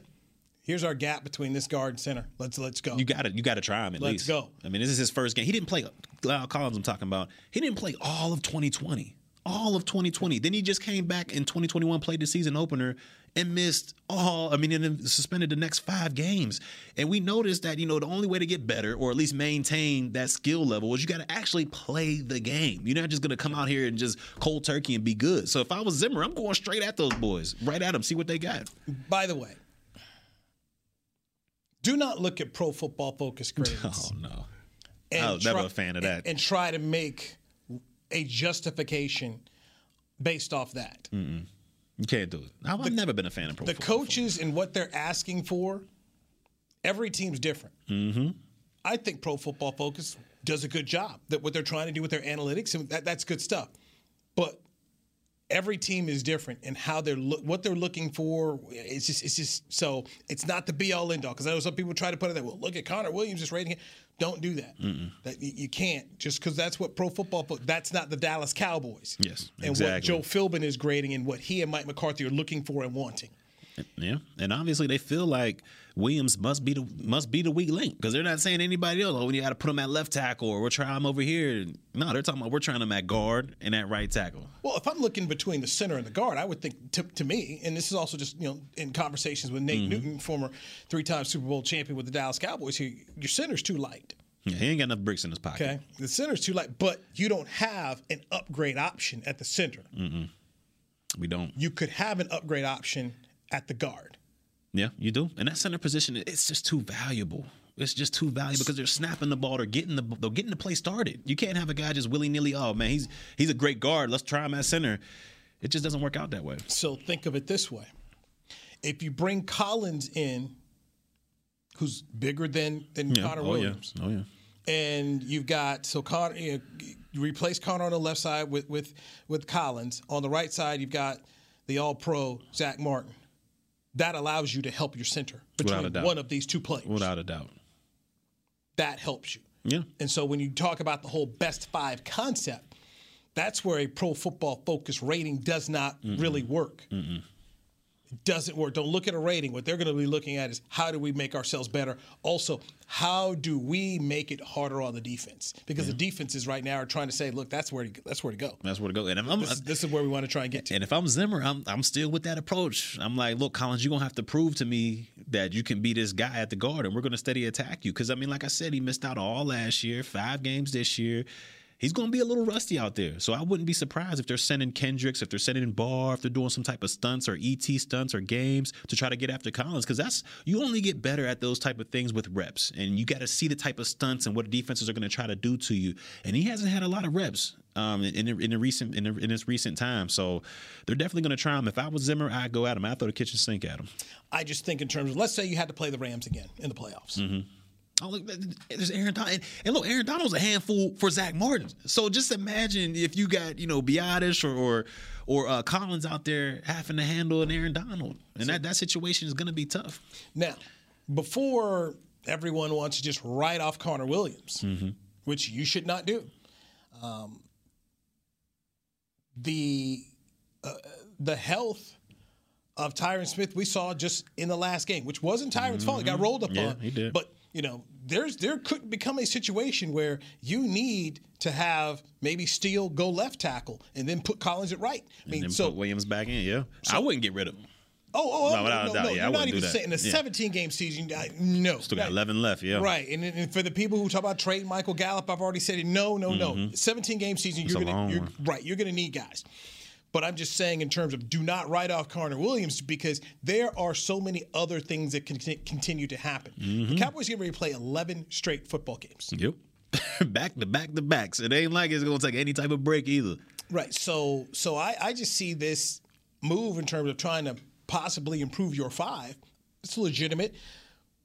Speaker 1: here's our gap between this guard and center. Let's let's go."
Speaker 2: You got to you got to try him at
Speaker 1: Let's
Speaker 2: least.
Speaker 1: go.
Speaker 2: I mean, this is his first game. He didn't play. La'el Collins, I'm talking about. He didn't play all of 2020. All of 2020. Then he just came back in 2021, played the season opener, and missed all. I mean, and then suspended the next five games. And we noticed that you know the only way to get better, or at least maintain that skill level, is you got to actually play the game. You're not just going to come out here and just cold turkey and be good. So if I was Zimmer, I'm going straight at those boys, right at them, see what they got.
Speaker 1: By the way, do not look at Pro Football Focus grades.
Speaker 2: Oh no.
Speaker 1: and
Speaker 2: I was never
Speaker 1: try-
Speaker 2: a fan of that.
Speaker 1: And, try to make a justification based off that.
Speaker 2: Mm-mm. You can't do it. I've never been a fan of pro
Speaker 1: the
Speaker 2: football.
Speaker 1: coaches and what they're asking for, every team's different.
Speaker 2: Mm-hmm.
Speaker 1: I think Pro Football Focus does a good job. That what they're trying to do with their analytics, and that, that's good stuff. But every team is different and how they're look, what they're looking for. It's just it's just so it's not the be all end all. Because I know some people try to put it that. Well, look at Connor Williams just rating it. Don't do that.
Speaker 2: Mm-mm.
Speaker 1: That you, you can't just because that's what Pro Football. Fo- That's not the Dallas Cowboys.
Speaker 2: Yes,
Speaker 1: And what. Joe Philbin is grading and what he and Mike McCarthy are looking for and wanting.
Speaker 2: Yeah, and obviously they feel like Williams must be the must be the weak link because they're not saying anybody else. Oh, we got to put him at left tackle or we're trying him over here. No, they're talking about we're trying him at guard and at right tackle.
Speaker 1: Well, if I'm looking between the center and the guard, I would think to, to me, and this is also just you know in conversations with Nate
Speaker 2: Mhm.
Speaker 1: Newton, former three-time Super Bowl champion with the Dallas Cowboys, here your center's too light.
Speaker 2: Yeah, he ain't got enough bricks in his pocket.
Speaker 1: Okay, the center's too light, but you don't have an upgrade option at the center.
Speaker 2: Mm-mm. We don't.
Speaker 1: You could have an upgrade option at the guard.
Speaker 2: Yeah, you do. And that center position, it's just too valuable. It's just too valuable because they're snapping the ball, they're getting the they're getting the play started. You can't have a guy just willy nilly. Oh man, he's he's a great guard. Let's try him at center. It just doesn't work out that way.
Speaker 1: So think of it this way: if you bring Collins in, who's bigger than than
Speaker 2: Yeah.
Speaker 1: Connor
Speaker 2: oh
Speaker 1: Williams,
Speaker 2: yeah. Oh yeah.
Speaker 1: and you've got so Connor, you, know, you replace Connor on the left side with with with Collins. On the right side, you've got the All Pro Zack Martin. That allows you to help your center between one of these two players.
Speaker 2: Without a doubt.
Speaker 1: That helps you.
Speaker 2: Yeah.
Speaker 1: And so when you talk about the whole best five concept, that's where a pro football focus rating does not really work.
Speaker 2: Mm-mm.
Speaker 1: Doesn't work. Don't look at a rating. What they're going to be looking at is how do we make ourselves better? Also, how do we make it harder on the defense? Because the defenses right now are trying to say, look, that's where to, that's where to go.
Speaker 2: That's where to go. And if I'm,
Speaker 1: This, is- this is where we want to try and get to.
Speaker 2: And if I'm Zimmer, I'm I'm still with that approach. I'm like, look, Collins, you're gonna have to prove to me that you can be this guy at the guard, and we're gonna steady attack you. Because I mean, like I said, he missed out all last year, five games this year. He's gonna be a little rusty out there. So I wouldn't be surprised if they're sending Kendricks, if they're sending Barr, if they're doing some type of stunts or ET stunts or games to try to get after Collins. Because that's you only get better at those type of things with reps, and you got to see the type of stunts and what defenses are gonna try to do to you. And he hasn't had a lot of reps um, in in, in the recent in, the, in this recent time. So they're definitely going to try him. If I was Zimmer, I'd go at him. I'd throw the kitchen sink at him.
Speaker 1: I just think in terms of let's say you had to play the Rams again in the playoffs.
Speaker 2: Mm-hmm. Oh, look, there's Aaron Donald. And, look, Aaron Donald's a handful for Zack Martin. So just imagine if you got, you know, Biadasz or or, or uh, Collins out there having to handle an Aaron Donald. And that, that situation is going to be tough.
Speaker 1: Now, before everyone wants to just write off Connor Williams,
Speaker 2: Mm-hmm.
Speaker 1: which you should not do, um, the uh, the health of Tyron Smith we saw just in the last game, which wasn't Tyron's fault. He got rolled up
Speaker 2: Mm-hmm. Yeah,
Speaker 1: on.
Speaker 2: he did.
Speaker 1: But you know, there's there could become a situation where you need to have maybe Steele go left tackle and then put Collins at right. I mean, so
Speaker 2: put Williams back in. Yeah, I wouldn't get rid of him.
Speaker 1: Oh, oh, oh
Speaker 2: No,
Speaker 1: no,
Speaker 2: a
Speaker 1: no,
Speaker 2: doubt.
Speaker 1: no,
Speaker 2: Yeah,
Speaker 1: You're not even saying in a
Speaker 2: Yeah.
Speaker 1: 17 game season. I, no,
Speaker 2: Still got 11 left. Yeah,
Speaker 1: Right, and, and for the people who talk about trade Michael Gallup, I've already said it. No, no, no.
Speaker 2: Mhm.
Speaker 1: 17 game season,
Speaker 2: It's
Speaker 1: you're gonna you're, right. You're gonna need guys, But I'm just saying, in terms of do not write off Connor Williams because there are so many other things that can continue to happen.
Speaker 2: Mm-hmm.
Speaker 1: The Cowboys get ready to play 11 straight football games.
Speaker 2: Yep. back to back to backs. So it ain't like it's going to take any type of break either.
Speaker 1: Right. So, so I, I just see this move in terms of trying to possibly improve your five. It's legitimate,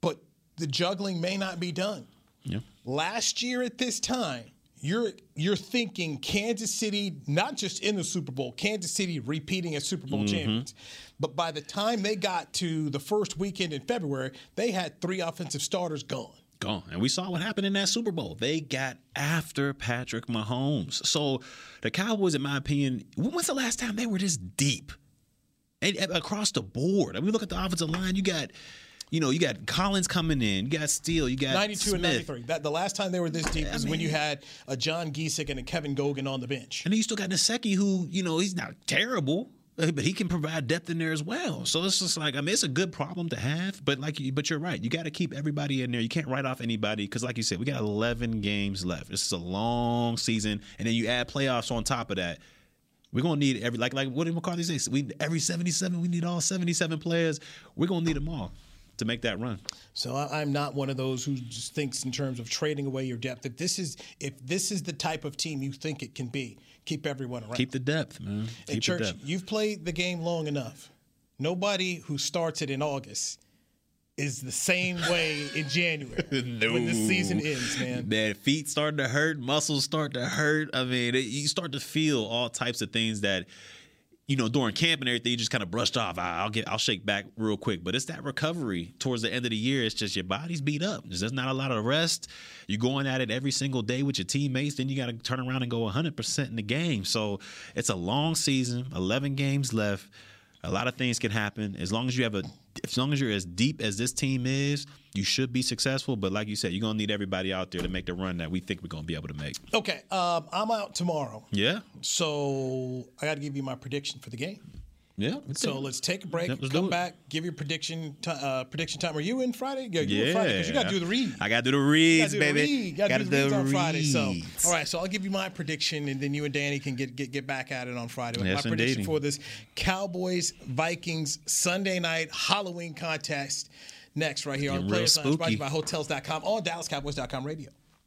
Speaker 1: but the juggling may not be done.
Speaker 2: Yeah.
Speaker 1: Last year at this time, you're you're thinking Kansas City not just in the Super Bowl, Kansas City repeating as Super Bowl
Speaker 2: Mm-hmm.
Speaker 1: champions. But by the time they got to the first weekend in February, they had three offensive starters gone.
Speaker 2: Gone. And we saw what happened in that Super Bowl. They got after Patrick Mahomes. So the Cowboys, in my opinion, when was the last time they were this deep? And, and across the board. I mean, look at the offensive line. You got, you know, you got Collins coming in. You got Steele. You got
Speaker 1: 92
Speaker 2: Smith.
Speaker 1: and 93. That the last time they were this deep was when you had a John Gesek and a Kevin Gogan on the bench.
Speaker 2: And then you still got Nsekhe, who you know he's not terrible, uh, but he can provide depth in there as well. So it's just like I mean, it's a good problem to have. But like, but you're right. You got to keep everybody in there. You can't write off anybody because, like you said, we got 11 games left. This is a long season, and then you add playoffs on top of that. We're gonna need every like like what did McCarthy say? We every 77. We need all 77 players. We're gonna need them all to make that run.
Speaker 1: So I'm not one of those who just thinks in terms of trading away your depth. If this is if this is the type of team you think it can be, keep everyone around.
Speaker 2: Keep the depth, man.
Speaker 1: Hey,
Speaker 2: Keep
Speaker 1: Church,
Speaker 2: the depth.
Speaker 1: you've played the game long enough. Nobody who starts it in August is the same way in January when the season ends, man.
Speaker 2: Man, feet start to hurt, muscles start to hurt. I mean, it, you start to feel all types of things that, you know, during camp and everything, you just kind of brushed off. I- I'll get, I'll shake back real quick. But it's that recovery towards the end of the year. It's just your body's beat up. There's just not a lot of rest. You're going at it every single day with your teammates. Then you got to turn around and go 100% in the game. So it's a long season, 11 games left. A lot of things can happen. As long as you have a, as long as you're as deep as this team is, you should be successful. But like you said, you're gonna need everybody out there to make the run that we think we're gonna be able to make.
Speaker 1: Okay, um, I'm out tomorrow,
Speaker 2: Yeah,
Speaker 1: so I got to give you my prediction for the game.
Speaker 2: Yeah.
Speaker 1: So let's take a break,
Speaker 2: Yep,
Speaker 1: come back, give your prediction ti uh, prediction time. Are you in Friday? Yeah, you
Speaker 2: Yeah,
Speaker 1: Friday because you got to do the read.
Speaker 2: I gotta do the reads,
Speaker 1: gotta do the
Speaker 2: baby.
Speaker 1: Gotta,
Speaker 2: Gotta
Speaker 1: do the reads on Friday. So, all right. So I'll give you my prediction, and then you and Danny can get get, get back at it on Friday.
Speaker 2: Yes,
Speaker 1: my prediction for this Cowboys Vikings Sunday night Halloween contest. Next, right here on
Speaker 2: Getting real
Speaker 1: Players Lounge, brought to you by Hotels.com on DallasCowboys.com radio.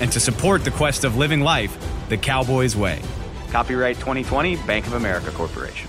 Speaker 5: and to support the quest of living life the Cowboys way. Copyright 2020 Bank of America Corporation.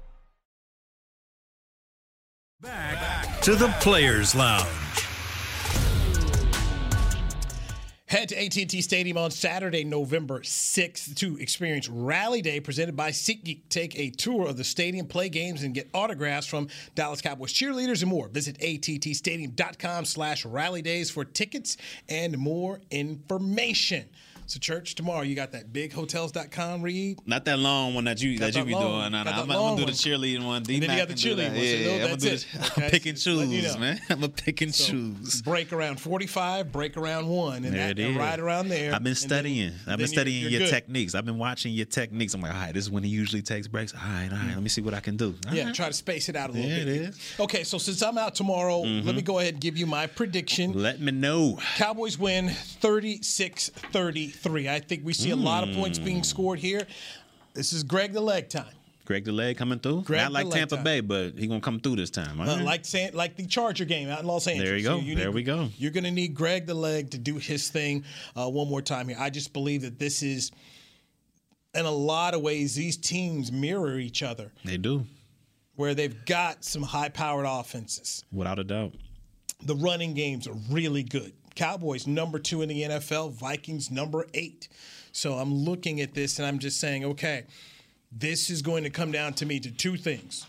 Speaker 8: To the Players Lounge.
Speaker 1: Head to AT&T Stadium on Saturday, November 6th to experience Rally Day presented by SeatGeek. Take a tour of the stadium, play games, and get autographs from Dallas Cowboys cheerleaders and more. Visit attstadium.com slash rally days for tickets and more information. So, church, tomorrow you got that bighotels.com read.
Speaker 2: Not that long one that you
Speaker 1: Got
Speaker 2: that you be
Speaker 1: long-
Speaker 2: doing. No, no, I'm, gonna do the cheerleading one.
Speaker 1: And then you got the
Speaker 2: can do that.
Speaker 1: cheerleading one, so
Speaker 2: Yeah,
Speaker 1: no,
Speaker 2: I'm gonna
Speaker 1: that's it.
Speaker 2: the,
Speaker 1: Okay,
Speaker 2: I'm picking
Speaker 1: so
Speaker 2: shoes,
Speaker 1: you know.
Speaker 2: man. I'm a picking
Speaker 1: So,
Speaker 2: shoes.
Speaker 1: Break around 45, break around one, and
Speaker 2: There
Speaker 1: that,
Speaker 2: it is.
Speaker 1: right around there.
Speaker 2: I've been studying.
Speaker 1: then
Speaker 2: I've been
Speaker 1: you're-
Speaker 2: studying
Speaker 1: you're
Speaker 2: your
Speaker 1: good.
Speaker 2: techniques. I've been watching your techniques. I'm like, all right, this is when he usually takes breaks. All right, all right. Let me see what I can do. All
Speaker 1: Yeah,
Speaker 2: right.
Speaker 1: try to space it out a little
Speaker 2: Yeah,
Speaker 1: bit.
Speaker 2: it is.
Speaker 1: Okay, so since I'm out tomorrow, let me mm-hmm. go ahead and give you my prediction.
Speaker 2: Let me know.
Speaker 1: Cowboys win 36 33. I think we see a lot of points being scored here. This is Greg the leg time.
Speaker 2: Greg the leg coming through.
Speaker 1: Greg
Speaker 2: Not like
Speaker 1: leg
Speaker 2: Tampa
Speaker 1: time.
Speaker 2: Bay, but he gonna come through this time. all
Speaker 1: Uh,
Speaker 2: right?
Speaker 1: like San, like the Charger game out in Los Angeles.
Speaker 2: There you go.
Speaker 1: need-
Speaker 2: There we go.
Speaker 1: You're going to need Greg the leg to do his thing uh, one more time here. I just believe that this is, in a lot of ways, these teams mirror each other,
Speaker 2: they do,
Speaker 1: where they've got some high-powered offenses.
Speaker 2: without a doubt.
Speaker 1: The running games are really good. Cowboys number two in the NFL, Vikings number eight. So I'm looking at this and I'm just saying, okay, this is going to come down to me to two things.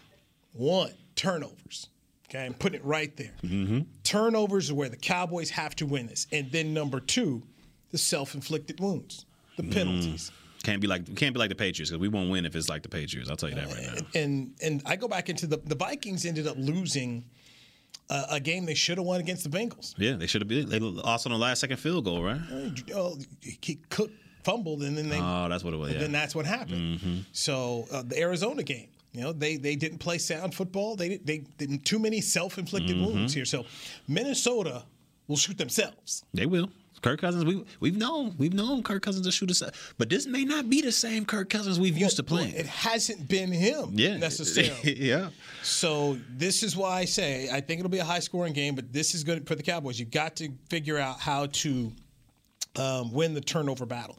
Speaker 1: One, turnovers. Okay, I'm putting it right there.
Speaker 2: Mm-hmm.
Speaker 1: Turnovers are where the Cowboys have to win this. And then number two, the self-inflicted wounds, the penalties.
Speaker 2: Can't be like can't be like the Patriots because we won't win if it's like the Patriots. I'll tell you that right now.
Speaker 1: And and I go back into the the Vikings ended up losing a, a game they should have won against the Bengals.
Speaker 2: Yeah, they should have been. They lost on the last second field goal, right?
Speaker 1: Oh, he Cook fumbled, and then they
Speaker 2: Oh, that's what it was.
Speaker 1: and
Speaker 2: Yeah.
Speaker 1: then that's what happened.
Speaker 2: Mhm.
Speaker 1: So uh, the Arizona game, you know, they they didn't play sound football. They they didn't too many self-inflicted
Speaker 2: Mhm.
Speaker 1: wounds here. So Minnesota will shoot themselves.
Speaker 2: They will. Kirk Cousins, we we've known we've known Kirk Cousins to shoot us, but this may not be the same Kirk Cousins we've used to playing.
Speaker 1: It hasn't been him
Speaker 2: Yeah.
Speaker 1: necessarily.
Speaker 2: yeah.
Speaker 1: So this is why I say I think it'll be a high-scoring game, but this is good for the Cowboys. You've got to figure out how to um, win the turnover battle.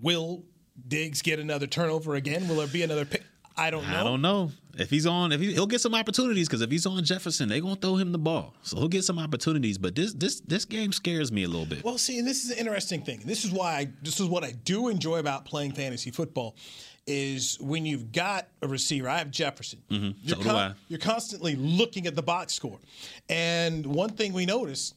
Speaker 1: Will Diggs get another turnover again? Will there be another pick? I don't know.
Speaker 2: I don't know if he's on. If he, he'll get some opportunities because if he's on Jefferson, they're gonna throw him the ball, so he'll get some opportunities. But this this this game scares me a little bit.
Speaker 1: Well, see, and this is an interesting thing. This is why I, this is what I do enjoy about playing fantasy football is when you've got a receiver. I have Jefferson.
Speaker 2: Mhm.
Speaker 1: You're,
Speaker 2: So I.
Speaker 1: you're constantly looking at the box score, and one thing we notice,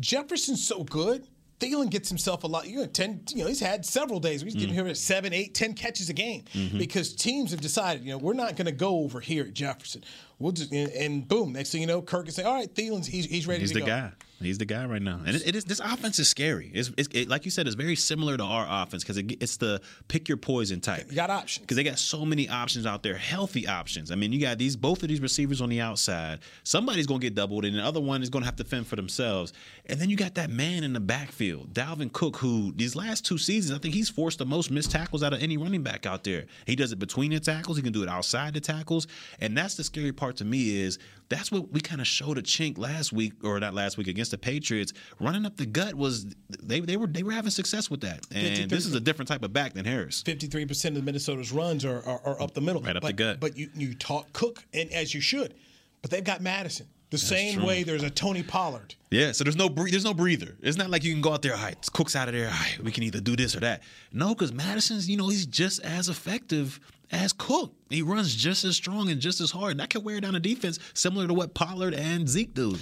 Speaker 1: Jefferson's so good. Thielen gets himself a lot. You know, ten. You know, he's had several days. He's getting
Speaker 2: Mm.
Speaker 1: here at seven, eight, ten catches a game
Speaker 2: Mhm.
Speaker 1: because teams have decided, you know, we're not going to go over here at Jefferson. We'll just and, and boom. Next thing you know, Kirk is saying, "All right, Thielen's he's, he's ready
Speaker 2: He's
Speaker 1: to
Speaker 2: the guy. He's the guy right now, and it, it is this offense is scary. It's, it's it, like you said, it's very similar to our offense because it, it's the pick your poison type.
Speaker 1: You got options
Speaker 2: because they got so many options out there, healthy options. I mean, you got these both of these receivers on the outside. Somebody's gonna get doubled, and the other one is gonna have to fend for themselves. And then you got that man in the backfield, Dalvin Cook, who these last two seasons, I think he's forced the most missed tackles out of any running back out there. He does it between the tackles. He can do it outside the tackles, and that's the scary part to me is that's what we kind of showed a chink last week, or not last week against the Patriots. Running up the gut was they they were they were having success with that, and this is a different type of back than Harris.
Speaker 1: Fifty-three percent of Minnesota's runs are, are, are up the middle,
Speaker 2: Right up
Speaker 1: but,
Speaker 2: the gut.
Speaker 1: But you you talk Cook, and as you should, but they've got Mattison. The same
Speaker 2: true.
Speaker 1: way there's a Tony Pollard.
Speaker 2: Yeah, so there's no bre- there's no breather. It's not like you can go out there, all right, Cook's out of there, all right, we can either do this or that. No, because Mattison's, you know, he's just as effective as Cook. He runs just as strong and just as hard. And that can wear down a defense similar to what Pollard and Zeke do.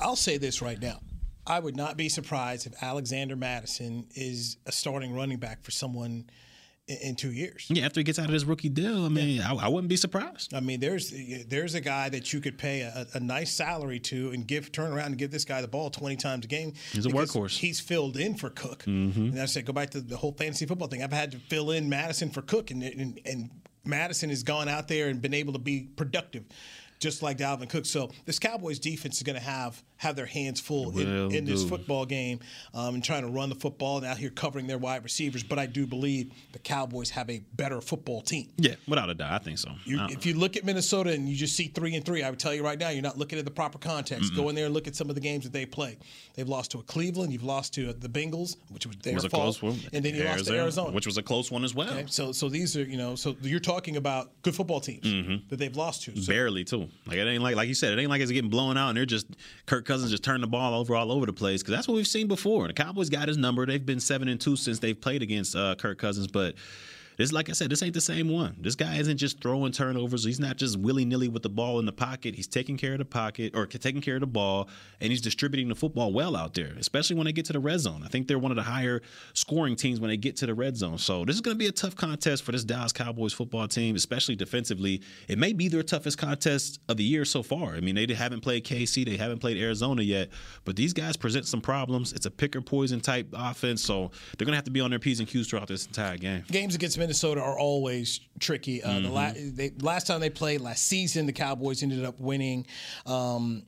Speaker 1: I'll say this right now. I would not be surprised if Alexander Mattison is a starting running back for someone in, in two years.
Speaker 2: Yeah, after he gets out of his rookie deal, I mean, I, I wouldn't be surprised.
Speaker 1: I mean, there's there's a guy that you could pay a, a nice salary to and give turn around and give this guy the ball 20 times a game.
Speaker 2: He's a workhorse.
Speaker 1: He's filled in for Cook.
Speaker 2: Mhm.
Speaker 1: And I said, go back to the whole fantasy football thing. I've had to fill in Mattison for Cook, and and, and Mattison has gone out there and been able to be productive. Just like Dalvin Cook, so this Cowboys defense is going to have have their hands full in, in this football game um, and trying to run the football and out here covering their wide receivers. But I do believe the Cowboys have a better football team.
Speaker 2: Yeah, without a doubt, I think so.
Speaker 1: You,
Speaker 2: Uh,
Speaker 1: if you look at Minnesota and you just see three and three, I would tell you right now, you're not looking at the proper context.
Speaker 2: Mm-mm.
Speaker 1: Go in there and look at some of the games that they play. They've lost to a Cleveland, you've lost to the Bengals, which was their
Speaker 2: was a
Speaker 1: fault,
Speaker 2: close one,
Speaker 1: and then you lost to Arizona,
Speaker 2: which was a close one as well.
Speaker 1: Okay, so so these are you know so you're talking about good football teams
Speaker 2: Mhm.
Speaker 1: that they've lost to. So,
Speaker 2: Barely too. Like it ain't like like you said, it ain't like it's getting blown out and they're just Kirk Cousins just turned the ball over all over the place because that's what we've seen before. And The Cowboys got his number. They've been seven and two since they've played against uh, Kirk Cousins, but this, like I said, this ain't the same one. This guy isn't just throwing turnovers. He's not just willy nilly with the ball in the pocket. He's taking care of the pocket or taking care of the ball, and he's distributing the football well out there, especially when they get to the red zone. I think they're one of the higher scoring teams when they get to the red zone. So this is going to be a tough contest for this Dallas Cowboys football team, especially defensively. It may be their toughest contest of the year so far. I mean, they haven't played KC, they haven't played Arizona yet, but these guys present some problems. It's a pick or poison type offense, so they're going to have to be on their p's and q's throughout this entire game.
Speaker 1: Games against are always tricky. Uh,
Speaker 2: Mm-hmm.
Speaker 1: The la- they, last time they played last season, the Cowboys ended up winning. Um,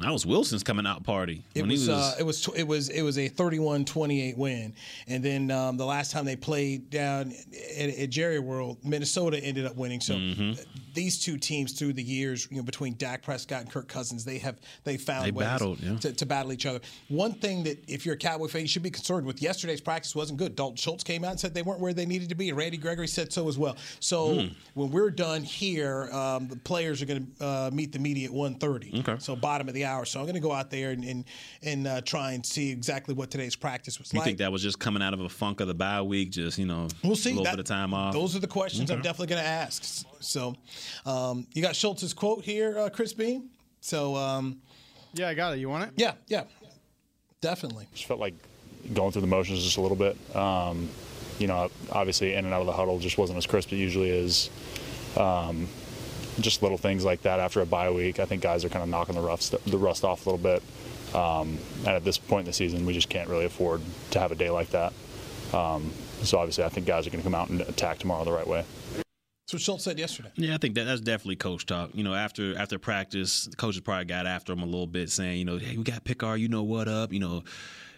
Speaker 2: That was Wilson's coming out party.
Speaker 1: It
Speaker 2: when he
Speaker 1: was, uh, it was tw- it was it was a 31-28 win, and then um, the last time they played down at, at Jerry World, Minnesota ended up winning. So
Speaker 2: Mhm.
Speaker 1: these two teams through the years, you know, between Dak Prescott and Kirk Cousins, they have they found
Speaker 2: They
Speaker 1: ways
Speaker 2: battled, yeah.
Speaker 1: to, to battle each other. One thing that if you're a Cowboy fan, you should be concerned with. Yesterday's practice wasn't good. Dalton Schultz came out and said they weren't where they needed to be, and Randy Gregory said so as well. So
Speaker 2: Hmm.
Speaker 1: when we're done here, um, the players are going to uh, meet the media at 1.30.
Speaker 2: Okay.
Speaker 1: So bottom of the hour. So I'm going to go out there and and, and uh, try and see exactly what today's practice was
Speaker 2: You
Speaker 1: like.
Speaker 2: think that was just coming out of a funk of the bye week, just you know,
Speaker 1: We'll see.
Speaker 2: a little
Speaker 1: That-
Speaker 2: bit of time off.
Speaker 1: Those are the questions I'm definitely going to ask. So, um, you got Schultz's quote here, uh, Chris Beam. So, um,
Speaker 9: yeah, I got it. You want it?
Speaker 1: Yeah, yeah, definitely.
Speaker 10: Just felt like going through the motions just a little bit. Um, you know, obviously in and out of the huddle just wasn't as crisp as it usually is. Um, just little things like that after a bye week. I think guys are kind of knocking the rust the rust off a little bit. Um, and at this point in the season, we just can't really afford to have a day like that. Um, so obviously, I think guys are going to come out and attack tomorrow the right way.
Speaker 1: That's what Schultz said yesterday.
Speaker 2: Yeah, I think that that's definitely coach talk. You know, after after practice, the coaches probably got after him a little bit, saying, you know, hey, we got Pickard, you know what up, you know,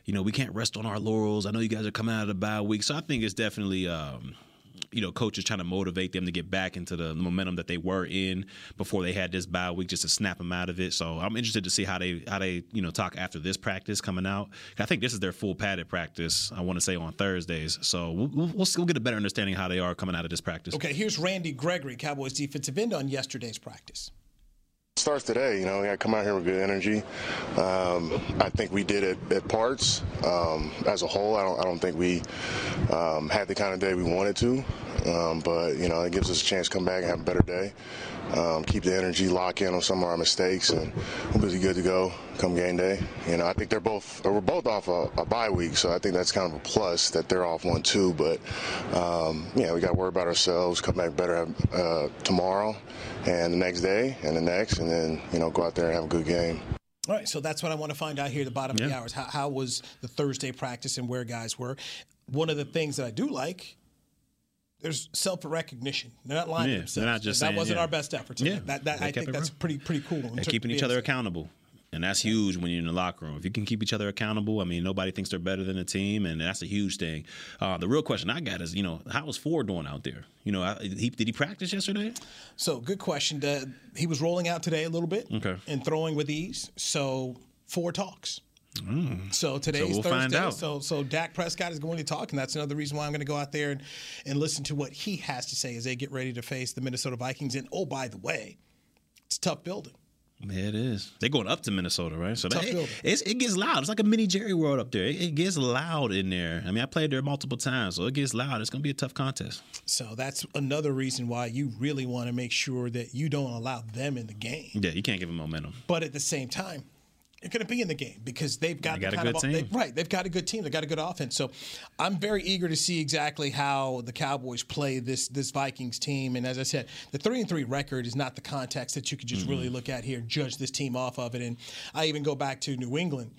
Speaker 2: you know, we can't rest on our laurels. I know you guys are coming out of the bye week, so I think it's definitely. Um, you know, coaches trying to motivate them to get back into the momentum that they were in before they had this bye week, just to snap them out of it. So I'm interested to see how they how they you know talk after this practice coming out. I think this is their full padded practice. I want to say on Thursdays, so we'll, we'll, we'll get a better understanding how they are coming out of this practice.
Speaker 1: Okay, here's Randy Gregory, Cowboys defensive end, on yesterday's practice.
Speaker 11: Starts today. You know, we got to come out here with good energy. Um, I think we did it at parts. Um, as a whole, I don't, I don't think we um, had the kind of day we wanted to. Um, but you know, it gives us a chance to come back and have a better day. Um, keep the energy, lock in on some of our mistakes, and we'll be good to go come game day. You know, I think they're both we're both off a, a bye week, so I think that's kind of a plus that they're off one too. But um, yeah, we got to worry about ourselves, come back better uh, tomorrow, and the next day, and the next, and then you know go out there and have a good game.
Speaker 1: All right, so that's what I want to find out here at the bottom of the
Speaker 11: Yeah.
Speaker 1: hours. How, how was the Thursday practice and where guys were? One of the things that I do like, there's self recognition. They're not lying
Speaker 2: Yeah,
Speaker 1: to
Speaker 2: they're
Speaker 1: themselves.
Speaker 2: not just
Speaker 1: that
Speaker 2: saying,
Speaker 1: wasn't
Speaker 2: yeah.
Speaker 1: our best effort. today.
Speaker 2: Yeah,
Speaker 1: that, that I think that's
Speaker 2: real.
Speaker 1: pretty pretty cool.
Speaker 2: and keeping each other accountable. And that's huge when you're in the locker room. If you can keep each other accountable, I mean, nobody thinks they're better than the team, and that's a huge thing. Uh, the real question I got is, you know, how was Ford doing out there? You know, he, did he practice yesterday?
Speaker 1: So good question. Uh, he was rolling out today a little bit
Speaker 2: Okay.
Speaker 1: and throwing with ease. So four talks.
Speaker 2: Mm.
Speaker 1: So today's
Speaker 2: we'll
Speaker 1: Thursday.
Speaker 2: find out.
Speaker 1: So so Dak Prescott is going to talk, and that's another reason why I'm going to go out there and, and listen to what he has to say as they get ready to face the Minnesota Vikings. And oh, by the way, it's a tough building.
Speaker 2: Yeah, it is. They're going up to Minnesota, right? So
Speaker 1: Tough
Speaker 2: that,
Speaker 1: building.
Speaker 2: it's, it gets loud. It's like a mini Jerry World up there. It, it gets loud in there. I mean, I played there multiple times, so it gets loud. It's going to be a tough contest.
Speaker 1: So that's another reason why you really want to make sure that you don't allow them in the game.
Speaker 2: Yeah, you can't give them momentum.
Speaker 1: But at the same time, you're going to be in the game because they've got,
Speaker 2: They got
Speaker 1: the
Speaker 2: a good
Speaker 1: of
Speaker 2: team.
Speaker 1: They, right. They've got a good team. They've got a good offense. So I'm very eager to see exactly how the Cowboys play this this Vikings team. And as I said, the three and three record is not the context that you could just really mm-hmm. look at here, and judge this team off of it. And I even go back to New England.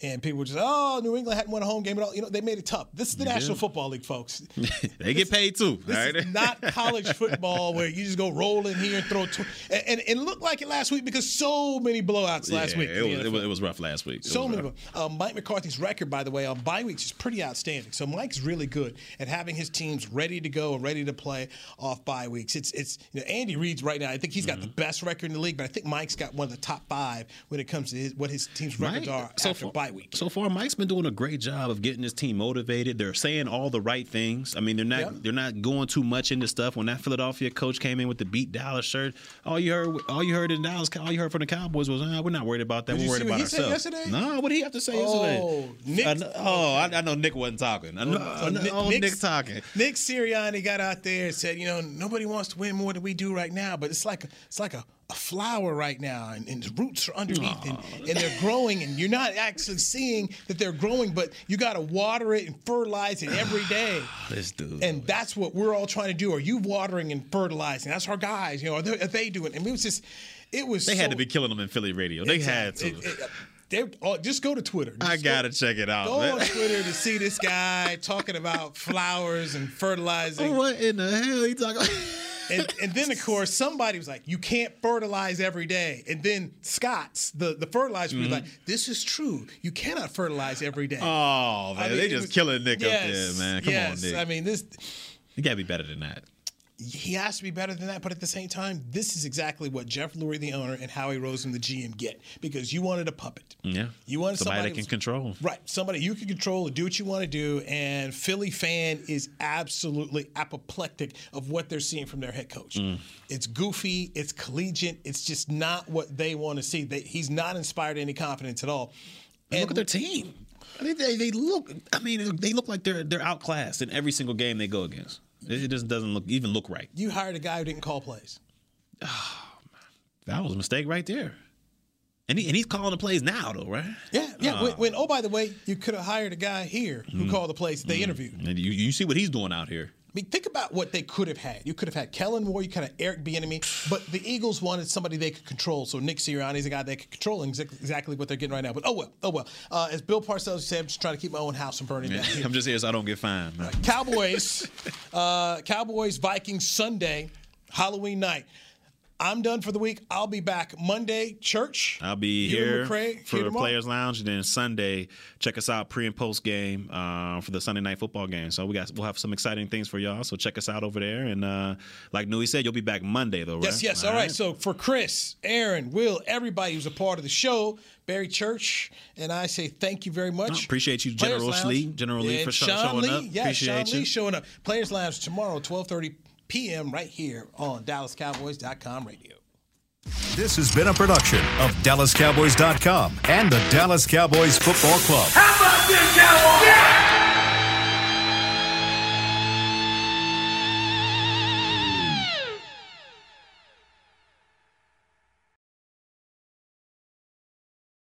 Speaker 1: And people were just, oh, New England hadn't won a home game at all. You know, they made it tough. This is the
Speaker 2: They
Speaker 1: National
Speaker 2: did.
Speaker 1: Football League, folks.
Speaker 2: they get paid too.
Speaker 1: This
Speaker 2: right?
Speaker 1: is not college football where you just go roll in here and throw. Tw- and, and and look like it last week because so many blowouts last
Speaker 2: Yeah,
Speaker 1: week.
Speaker 2: It was, it, was, it was rough last week. It
Speaker 1: So many. Um, Mike McCarthy's record, by the way, on bye weeks is pretty outstanding. So Mike's really good at having his teams ready to go and ready to play off bye weeks. It's it's you know Andy Reid's right now. I think he's got the
Speaker 2: Mm-hmm.
Speaker 1: best record in the league, but I think Mike's got one of the top five when it comes to his, what his team's records
Speaker 2: Mike-
Speaker 1: are
Speaker 2: so
Speaker 1: after
Speaker 2: far-
Speaker 1: bye bye week.
Speaker 2: So far, Mike's been doing a great job of getting his team motivated. They're saying all the right things. I mean, they're not
Speaker 1: Yep.
Speaker 2: they're not going too much into stuff. When that Philadelphia coach came in with the beat Dallas shirt, all you heard all you heard in Dallas, all you heard from the Cowboys was, ah, "We're not worried about that.
Speaker 1: Did
Speaker 2: We're worried about ourselves."
Speaker 1: yesterday?
Speaker 2: No, what did he have to say yesterday?
Speaker 1: Oh, Nick.
Speaker 2: I know, oh, I, I know Nick wasn't talking. I know, I know- oh, Nick talking.
Speaker 1: Nick Sirianni got out there and said, you know, nobody wants to win more than we do right now, but it's like a, it's like a, a flower right now, and, and the roots are underneath, and, and they're growing, and you're not actually seeing that they're growing, but you got to water it and fertilize it every day.
Speaker 2: This dude.
Speaker 1: And that's what we're all trying to do. Are you watering and fertilizing? That's our guys. You know, are they, are they doing? it? I mean, it was just, it was.
Speaker 2: They had to be killing them in Philly radio. They had to.
Speaker 1: It- it- uh, they're- oh, just go to Twitter.
Speaker 2: I
Speaker 1: Just go-
Speaker 2: gotta check it out.
Speaker 1: Go
Speaker 2: man.
Speaker 1: on Twitter to see this guy talking about flowers and fertilizing.
Speaker 2: What in the hell he talking?
Speaker 1: And, and then of course somebody was like, "You can't fertilize every day." And then Scott's the the fertilizer was
Speaker 2: Mhm.
Speaker 1: like, "This is true. You cannot fertilize every day."
Speaker 2: Oh man,
Speaker 1: I mean,
Speaker 2: they just
Speaker 1: was-
Speaker 2: killing Nick
Speaker 1: yes,
Speaker 2: up there, man. Come
Speaker 1: yes.
Speaker 2: on, Nick.
Speaker 1: I mean, this
Speaker 2: you gotta be better than that.
Speaker 1: He has to be better than that. But at the same time, this is exactly what Jeff Lurie, the owner, and Howie Roseman, the GM, get because you wanted a puppet.
Speaker 2: Yeah,
Speaker 1: You wanted
Speaker 2: somebody,
Speaker 1: somebody
Speaker 2: that can
Speaker 1: who's-
Speaker 2: control.
Speaker 1: Right. Somebody you can control and do what you want to do. And Philly fan is absolutely apoplectic of what they're seeing from their head coach.
Speaker 2: Mm.
Speaker 1: It's goofy, it's collegiate, it's just not what they want to see. They, he's not inspired any confidence at all.
Speaker 2: And look at their team. I mean, they, they look. I mean, they look like they're they're outclassed in every single game they go against. It just doesn't look even look right.
Speaker 1: You hired a guy who didn't call plays. Oh, man.
Speaker 2: that was a mistake right there. And, he, and he's calling the plays now, though, right?
Speaker 1: Yeah, yeah.
Speaker 2: Oh.
Speaker 1: When, when oh by the way, you could have hired a guy here who
Speaker 2: Mm.
Speaker 1: called the plays they interviewed.
Speaker 2: And you, you see what he's doing out here.
Speaker 1: I mean, think about what they could have had. You could have had Kellen Moore, you could have Eric Bieniemy, but the Eagles wanted somebody they could control. So Nick Sirianni's a guy they could control and exa- exactly what they're getting right now. But oh well, oh well. Uh, as Bill Parcells said, I'm just trying to keep my own house from burning down.
Speaker 2: I'm just here so I don't get fined. Man.
Speaker 1: Cowboys, uh, Cowboys, Vikings Sunday, Halloween night. I'm done for the week. I'll be back Monday. Church.
Speaker 2: I'll be here
Speaker 1: McCray
Speaker 2: for
Speaker 1: here tomorrow?
Speaker 2: Players Lounge, and then Sunday, check us out pre and post game uh, for the Sunday night football game. So we got we'll have some exciting things for y'all. So check us out over there. And uh, like Newy said, you'll be back Monday though, right?
Speaker 1: Yes, yes. All right. So for Chris, Aaron, Will, everybody who's a part of the show, Barry Church, and I say thank you very much.
Speaker 2: No, appreciate you,
Speaker 1: Players
Speaker 2: General
Speaker 1: Lounge.
Speaker 2: Lee, General Lee, for
Speaker 1: Sean
Speaker 2: showing
Speaker 1: Lee,
Speaker 2: up.
Speaker 1: Yeah,
Speaker 2: Appreciate
Speaker 1: Sean
Speaker 2: you.
Speaker 1: Lee showing up. Players Lounge tomorrow, 12:30 p.m. right here on DallasCowboys.com radio.
Speaker 8: This has been a production of DallasCowboys.com and the Dallas Cowboys Football Club.
Speaker 9: How about this, Cowboys? Yeah!